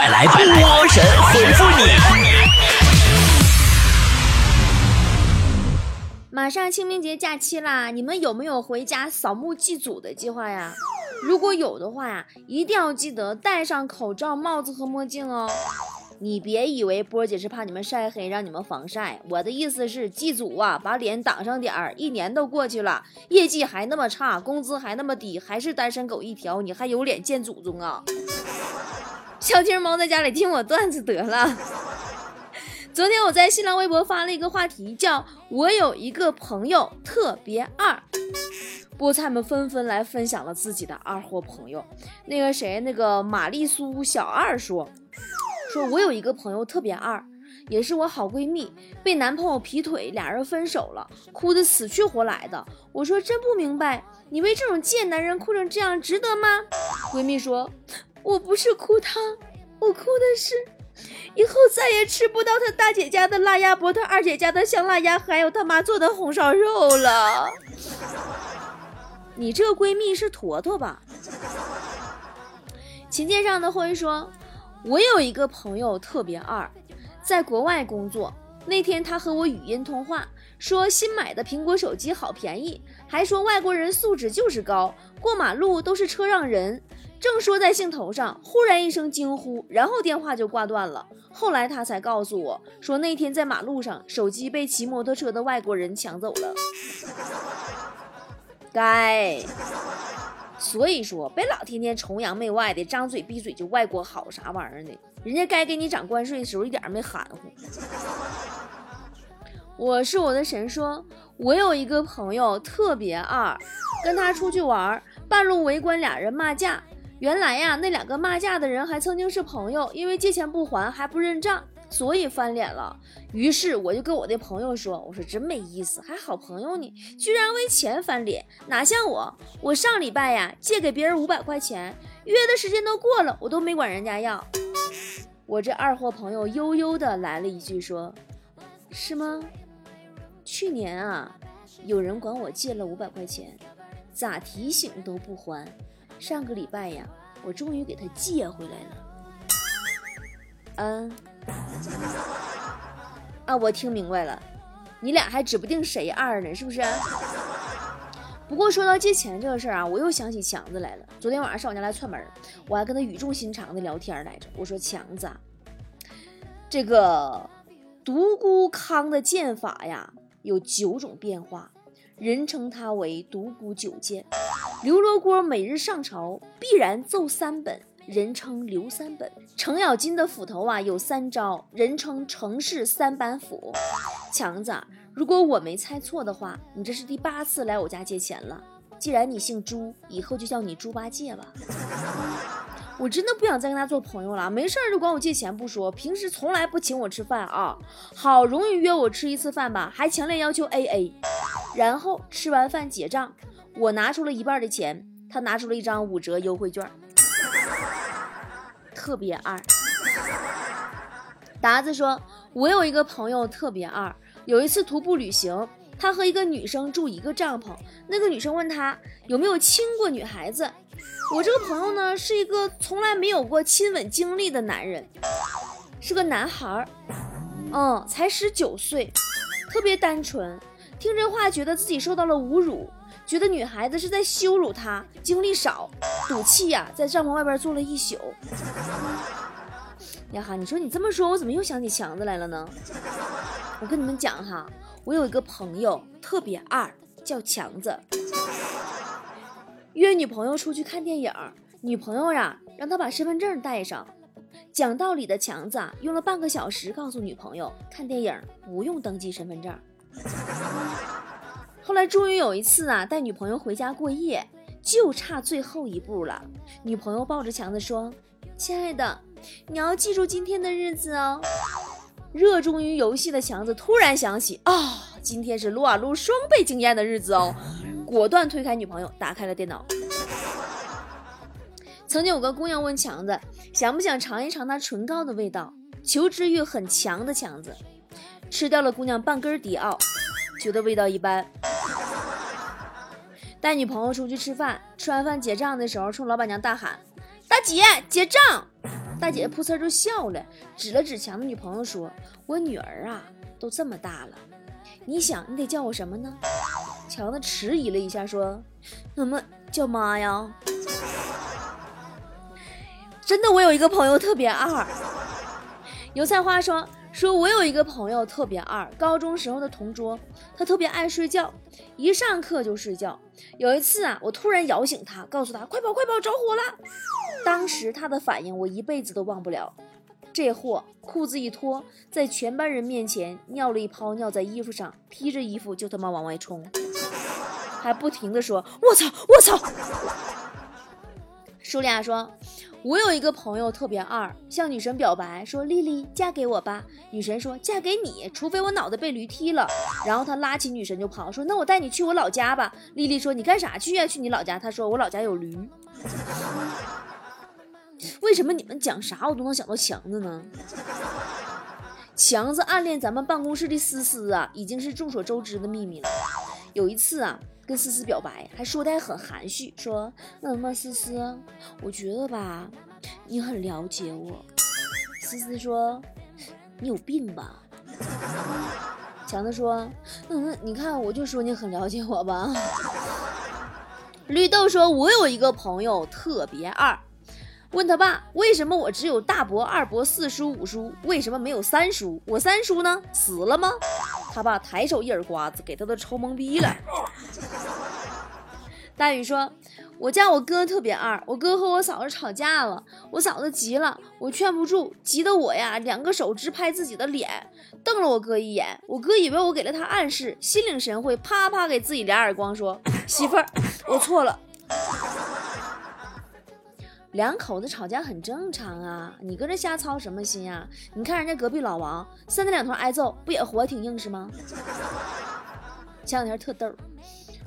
快来波神回复你。马上清明节假期啦，你们有没有回家扫墓祭祖的计划呀？如果有的话呀，一定要记得戴上口罩、帽子和墨镜哦。你别以为波姐是怕你们晒黑，让你们防晒。我的意思是，祭祖啊，把脸挡上点儿。一年都过去了，业绩还那么差，工资还那么低，还是单身狗一条，你还有脸见祖宗啊？小金猫在家里听我段子得了。昨天我在新浪微博发了一个话题，叫我有一个朋友特别二。菠菜们纷纷来分享了自己的二货朋友。那个谁，那个玛丽苏小二说。说我有一个朋友特别二，也是我好闺蜜，被男朋友劈腿，俩人分手了，哭得死去活来的。我说真不明白，你为这种贱男人哭成这样，值得吗？闺蜜说，我不是哭他，我哭的是以后再也吃不到他大姐家的辣鸭脖，他二姐家的香辣鸭，还有他妈做的红烧肉了。你这闺蜜是坨坨吧？琴键上的灰说。我有一个朋友特别二，在国外工作。那天他和我语音通话，说新买的苹果手机好便宜，还说外国人素质就是高，过马路都是车让人。正说在兴头上，忽然一声惊呼，然后电话就挂断了。后来他才告诉我说，那天在马路上，手机被骑摩托车的外国人抢走了。该。所以说，别老天天崇洋媚外的，张嘴闭嘴就外国好啥玩意儿的，人家该给你涨关税的时候一点没含糊。我是我的神，说我有一个朋友特别二，跟他出去玩，半路围观俩人骂架，原来呀，那两个骂架的人还曾经是朋友，因为借钱不还还不认账。所以翻脸了，于是我就跟我的朋友说：“我说真没意思，还好朋友呢，居然为钱翻脸，哪像我？我上礼拜呀借给别人五百块钱，约的时间都过了，我都没管人家要。”我这二货朋友悠悠的来了一句说：“是吗？去年啊，有人管我借了五百块钱，咋提醒都不还，上个礼拜呀，我终于给他借回来了。”嗯。啊，我听明白了，你俩还指不定谁二呢，是不是？不过说到借钱这个事儿啊，我又想起强子来了。昨天晚上上我家来串门，我还跟他语重心长的聊天来着。我说强子，这个独孤康的剑法呀，有九种变化，人称他为独孤九剑。刘罗锅每日上朝必然奏三本。人称刘三本，程咬金的斧头啊有三招，人称程氏三板斧。强子，如果我没猜错的话，你这是第八次来我家借钱了。既然你姓朱，以后就叫你猪八戒吧。我真的不想再跟他做朋友了，没事就管我借钱不说，平时从来不请我吃饭啊。好容易约我吃一次饭吧，还强烈要求 A A，然后吃完饭结账，我拿出了一半的钱，他拿出了一张五折优惠券。特别二，达子说：“我有一个朋友特别二。有一次徒步旅行，他和一个女生住一个帐篷。那个女生问他有没有亲过女孩子。我这个朋友呢，是一个从来没有过亲吻经历的男人，是个男孩儿，嗯，才十九岁，特别单纯。听这话，觉得自己受到了侮辱。”觉得女孩子是在羞辱他，经历少，赌气呀，在帐篷外边坐了一宿。呀哈，你说你这么说，我怎么又想起强子来了呢？我跟你们讲哈，我有一个朋友特别二，叫强子。约女朋友出去看电影，女朋友呀让他把身份证带上。讲道理的强子啊，用了半个小时告诉女朋友，看电影不用登记身份证。后来终于有一次啊，带女朋友回家过夜，就差最后一步了。女朋友抱着强子说：“亲爱的，你要记住今天的日子哦。”热衷于游戏的强子突然想起啊，今天是撸啊撸双倍经验的日子哦，果断推开女朋友，打开了电脑。曾经有个姑娘问强子，想不想尝一尝她唇膏的味道？求知欲很强的强子吃掉了姑娘半根迪奥，觉得味道一般。带女朋友出去吃饭，吃完饭结账的时候，冲老板娘大喊：“大姐，结账！”大姐噗呲就笑了，指了指强的女朋友说：“我女儿啊，都这么大了，你想你得叫我什么呢？”强子迟疑了一下说：“怎么叫妈呀？”真的，我有一个朋友特别二。油菜花说：“说我有一个朋友特别二，高中时候的同桌，他特别爱睡觉，一上课就睡觉。有一次啊，我突然摇醒他，告诉他快跑快跑，着火了。当时他的反应我一辈子都忘不了。这货裤子一脱，在全班人面前尿了一泡尿在衣服上，披着衣服就他妈往外冲，还不停的说：我操我操！舒丽亚说。”我有一个朋友特别二，向女神表白说：“丽丽，嫁给我吧。”女神说：“嫁给你，除非我脑袋被驴踢了。”然后他拉起女神就跑，说：“那我带你去我老家吧。”丽丽说：“你干啥去呀？去你老家？”他说：“我老家有驴。” 为什么你们讲啥我都能想到强子呢？强子暗恋咱们办公室的思思啊，已经是众所周知的秘密了。有一次啊。跟思思表白，还说的还很含蓄，说那什么思思，我觉得吧，你很了解我。思思说，你有病吧？强子说，嗯，你看我就说你很了解我吧。绿豆说，我有一个朋友特别二，问他爸为什么我只有大伯、二伯、四叔、五叔，为什么没有三叔？我三叔呢？死了吗？他爸抬手一耳刮子，给他都抽懵逼了。大宇说：“我家我哥特别二，我哥和我嫂子吵架了，我嫂子急了，我劝不住，急得我呀，两个手直拍自己的脸，瞪了我哥一眼。我哥以为我给了他暗示，心领神会，啪啪给自己俩耳光，说：媳妇儿，我错了。两口子吵架很正常啊，你搁这瞎操什么心呀？你看人家隔壁老王，三天两头挨揍，不也活挺硬实吗？前两天特逗。”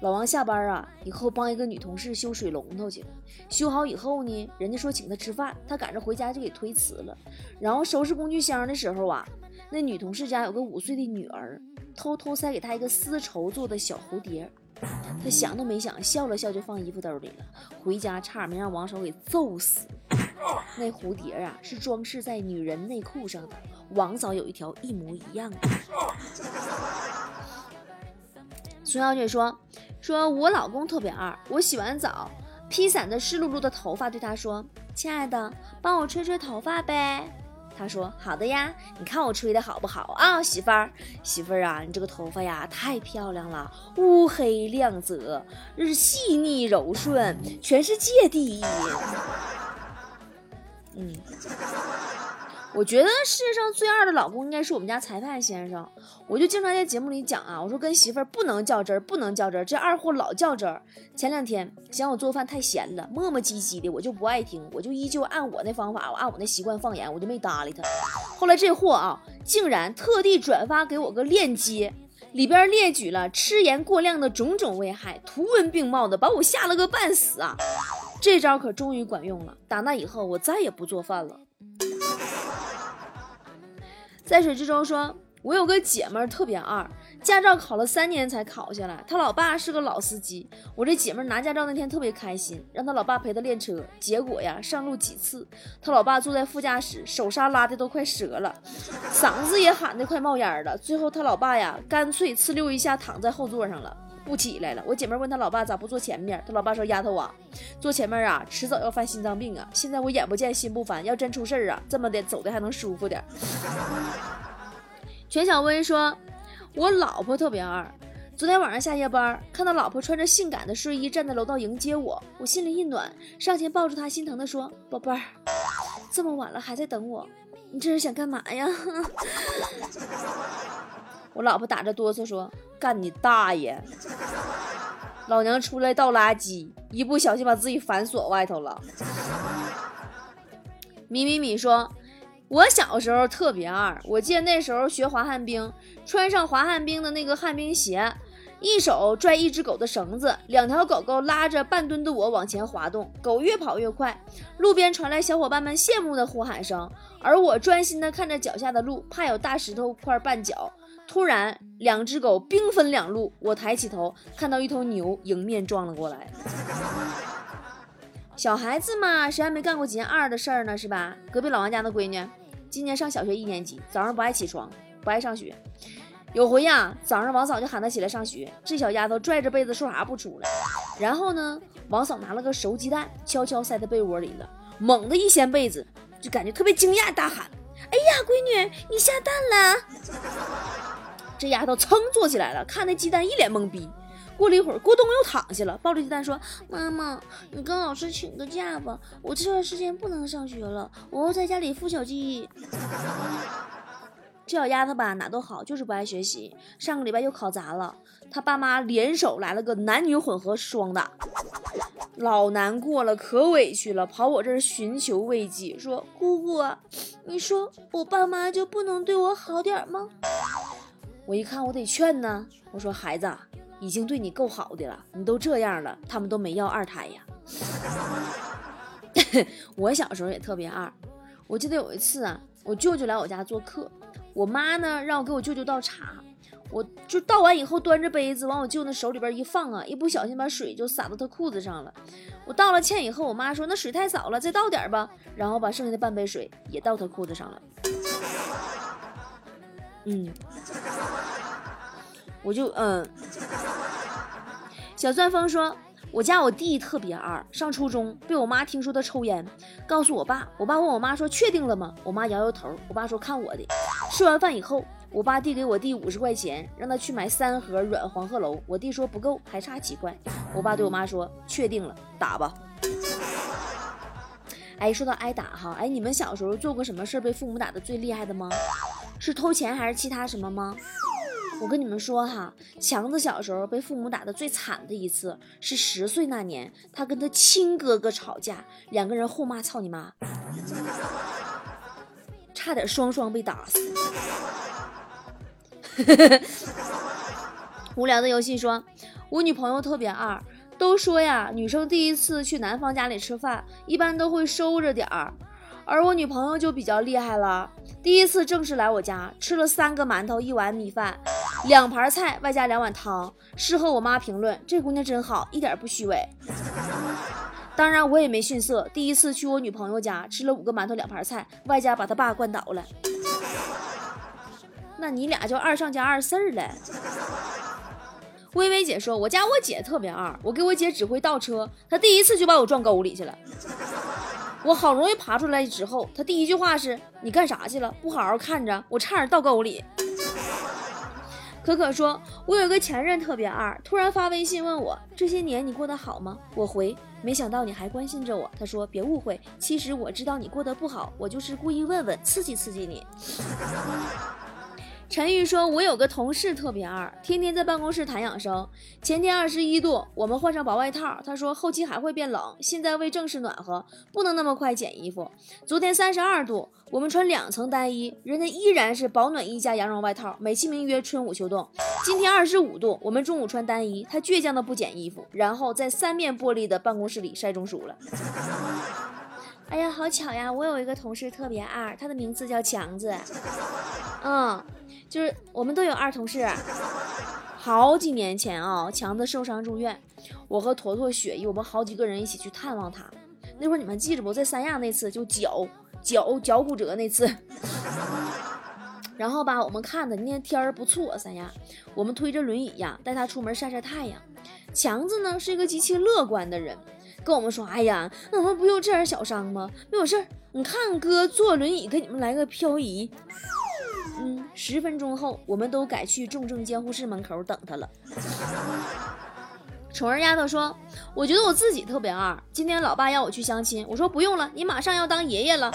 老王下班啊，以后帮一个女同事修水龙头去。修好以后呢，人家说请他吃饭，他赶着回家就给推辞了。然后收拾工具箱的时候啊，那女同事家有个五岁的女儿，偷偷塞给他一个丝绸做的小蝴蝶。他想都没想，笑了笑就放衣服兜里了。回家差点没让王嫂给揍死。那蝴蝶啊，是装饰在女人内裤上的。王嫂有一条一模一样的。孙小姐说：“说我老公特别二，我洗完澡披散着湿漉漉的头发，对他说：‘亲爱的，帮我吹吹头发呗。’他说：‘好的呀，你看我吹的好不好啊，媳妇儿？媳妇儿啊，你这个头发呀太漂亮了，乌黑亮泽，是细腻柔顺，全世界第一。’嗯。”我觉得世界上最二的老公应该是我们家裁判先生。我就经常在节目里讲啊，我说跟媳妇儿不能较真儿，不能较真儿，这二货老较真儿。前两天嫌我做饭太咸了，磨磨唧唧的，我就不爱听，我就依旧按我那方法，我按我那习惯放盐，我就没搭理他。后来这货啊，竟然特地转发给我个链接，里边列举了吃盐过量的种种危害，图文并茂的把我吓了个半死啊！这招可终于管用了，打那以后我再也不做饭了。在水之中说：“我有个姐们特别二，驾照考了三年才考下来。她老爸是个老司机。我这姐们拿驾照那天特别开心，让她老爸陪她练车。结果呀，上路几次，她老爸坐在副驾驶，手刹拉的都快折了，嗓子也喊的快冒烟了。最后她老爸呀，干脆呲溜一下躺在后座上了，不起来了。我姐妹问他老爸咋不坐前面，他老爸说：丫头啊，坐前面啊，迟早要犯心脏病啊。现在我眼不见心不烦，要真出事儿啊，这么的走的还能舒服点。”全小薇说：“我老婆特别二。昨天晚上下夜班，看到老婆穿着性感的睡衣站在楼道迎接我，我心里一暖，上前抱住她，心疼地说：‘宝贝儿，这么晚了还在等我，你这是想干嘛呀？’ 我老婆打着哆嗦说：‘干你大爷！老娘出来倒垃圾，一不小心把自己反锁外头了。’米米米说。”我小时候特别二，我记得那时候学滑旱冰，穿上滑旱冰的那个旱冰鞋，一手拽一只狗的绳子，两条狗狗拉着半吨的我往前滑动，狗越跑越快，路边传来小伙伴们羡慕的呼喊声，而我专心的看着脚下的路，怕有大石头块绊脚。突然，两只狗兵分两路，我抬起头看到一头牛迎面撞了过来。小孩子嘛，谁还没干过几件二的事儿呢？是吧？隔壁老王家的闺女，今年上小学一年级，早上不爱起床，不爱上学。有回呀，早上王嫂就喊她起来上学，这小丫头拽着被子说啥不出来。然后呢，王嫂拿了个熟鸡蛋，悄悄塞在被窝里了，猛地一掀被子，就感觉特别惊讶，大喊：“哎呀，闺女，你下蛋了！”这丫头噌坐起来了，看那鸡蛋一脸懵逼。过了一会儿，咕咚又躺下了，抱着鸡蛋说：“妈妈，你跟老师请个假吧，我这段时间不能上学了，我要在家里孵小鸡。”这小丫头吧，哪都好，就是不爱学习。上个礼拜又考砸了，她爸妈联手来了个男女混合双打，老难过了，可委屈了，跑我这儿寻求慰藉，说：“姑姑啊，你说我爸妈就不能对我好点吗？”我一看，我得劝呢。我说：“孩子，已经对你够好的了，你都这样了，他们都没要二胎呀。”我小时候也特别二，我记得有一次啊，我舅舅来我家做客。我妈呢，让我给我舅舅倒茶，我就倒完以后，端着杯子往我舅那手里边一放啊，一不小心把水就洒到他裤子上了。我道了歉以后，我妈说那水太少了，再倒点吧，然后把剩下的半杯水也倒他裤子上了。嗯，我就嗯。小钻风说。我家我弟特别二，上初中被我妈听说他抽烟，告诉我爸。我爸问我妈说：“确定了吗？”我妈摇摇头。我爸说：“看我的。”吃完饭以后，我爸递给我弟五十块钱，让他去买三盒软黄鹤楼。我弟说不够，还差几块。我爸对我妈说：“确定了，打吧。”哎，说到挨打哈，哎，你们小时候做过什么事被父母打的最厉害的吗？是偷钱还是其他什么吗？我跟你们说哈，强子小时候被父母打的最惨的一次是十岁那年，他跟他亲哥哥吵架，两个人互骂操你妈，差点双双被打死。无聊的游戏说，我女朋友特别二，都说呀，女生第一次去男方家里吃饭，一般都会收着点儿。而我女朋友就比较厉害了，第一次正式来我家，吃了三个馒头，一碗米饭，两盘菜，外加两碗汤。事后我妈评论：这姑娘真好，一点不虚伪。当然我也没逊色，第一次去我女朋友家，吃了五个馒头，两盘菜，外加把她爸灌倒了。那你俩就二上加二四儿了。微微姐说：“我家我姐特别二，我给我姐指挥倒车，她第一次就把我撞沟里去了。”我好容易爬出来之后，他第一句话是：“你干啥去了？不好好看着，我差点倒沟里。”可可说：“我有个前任特别二，突然发微信问我这些年你过得好吗？”我回：“没想到你还关心着我。”他说：“别误会，其实我知道你过得不好，我就是故意问问，刺激刺激你。”陈玉说：“我有个同事特别二，天天在办公室谈养生。前天二十一度，我们换上薄外套。他说后期还会变冷，现在为正式暖和，不能那么快减衣服。昨天三十二度，我们穿两层单衣，人家依然是保暖衣加羊绒外套，美其名曰春捂秋冻。今天二十五度，我们中午穿单衣，他倔强的不减衣服，然后在三面玻璃的办公室里晒中暑了。哎呀，好巧呀！我有一个同事特别二，他的名字叫强子。嗯。就是我们都有二同事，好几年前啊，强子受伤住院，我和坨坨、雪姨，我们好几个人一起去探望他。那会儿你们记着不？在三亚那次就脚脚脚骨折那次，然后吧，我们看的那天天儿不错，三亚，我们推着轮椅呀，带他出门晒晒太阳。强子呢是一个极其乐观的人，跟我们说：“哎呀，我们不就这点小伤吗？没有事儿，你看哥坐轮椅给你们来个漂移。”嗯，十分钟后，我们都改去重症监护室门口等他了。宠儿丫头说：“我觉得我自己特别二。今天老爸要我去相亲，我说不用了，你马上要当爷爷了。”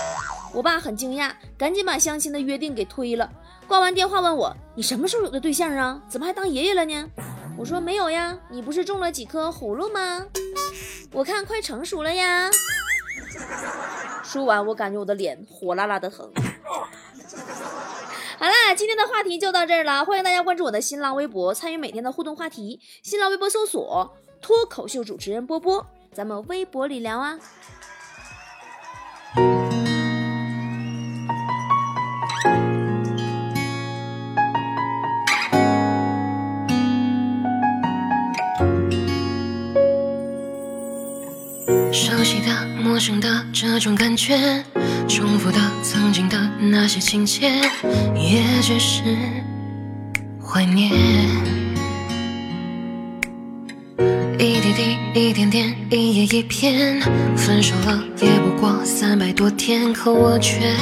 我爸很惊讶，赶紧把相亲的约定给推了。挂完电话问我：“你什么时候有的对象啊？怎么还当爷爷了呢？”我说：“没有呀，你不是种了几颗葫芦吗？我看快成熟了呀。”说完，我感觉我的脸火辣辣的疼。好啦，今天的话题就到这儿了。欢迎大家关注我的新浪微博，参与每天的互动话题。新浪微博搜索“脱口秀主持人波波”，咱们微博里聊啊。熟悉的。陌生的这种感觉，重复的曾经的那些情节，也只是怀念。一滴滴，一点点，一页一篇，分手了也不过三百多天，可我却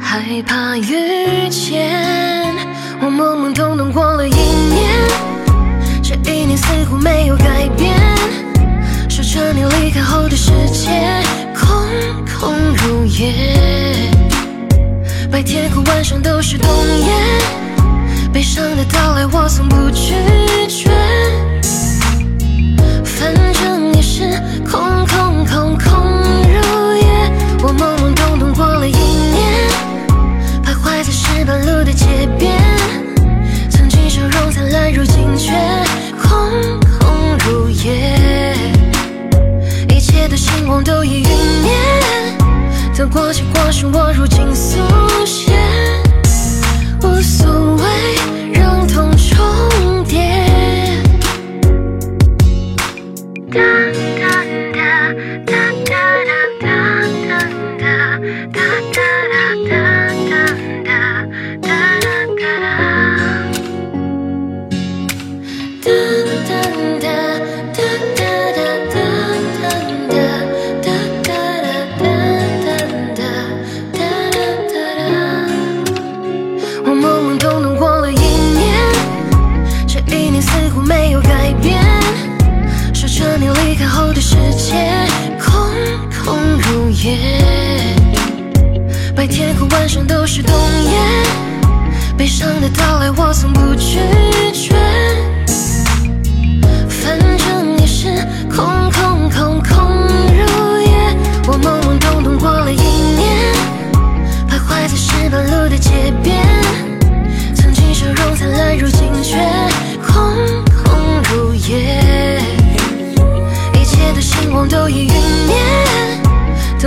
害怕遇见。我懵懵懂懂过了一年，这一年似乎没有改变。守着你离开后的世界空空如也，白天和晚上都是冬夜，悲伤的到来我从不拒绝。反正也是空空空空如也，我懵懵懂懂过了一年，徘徊在石板路的街边，曾经笑容灿烂，如今却空空如也，望都已云烟，得过且过是我如今速写，无所谓。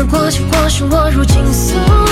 过去，或许我如今诉。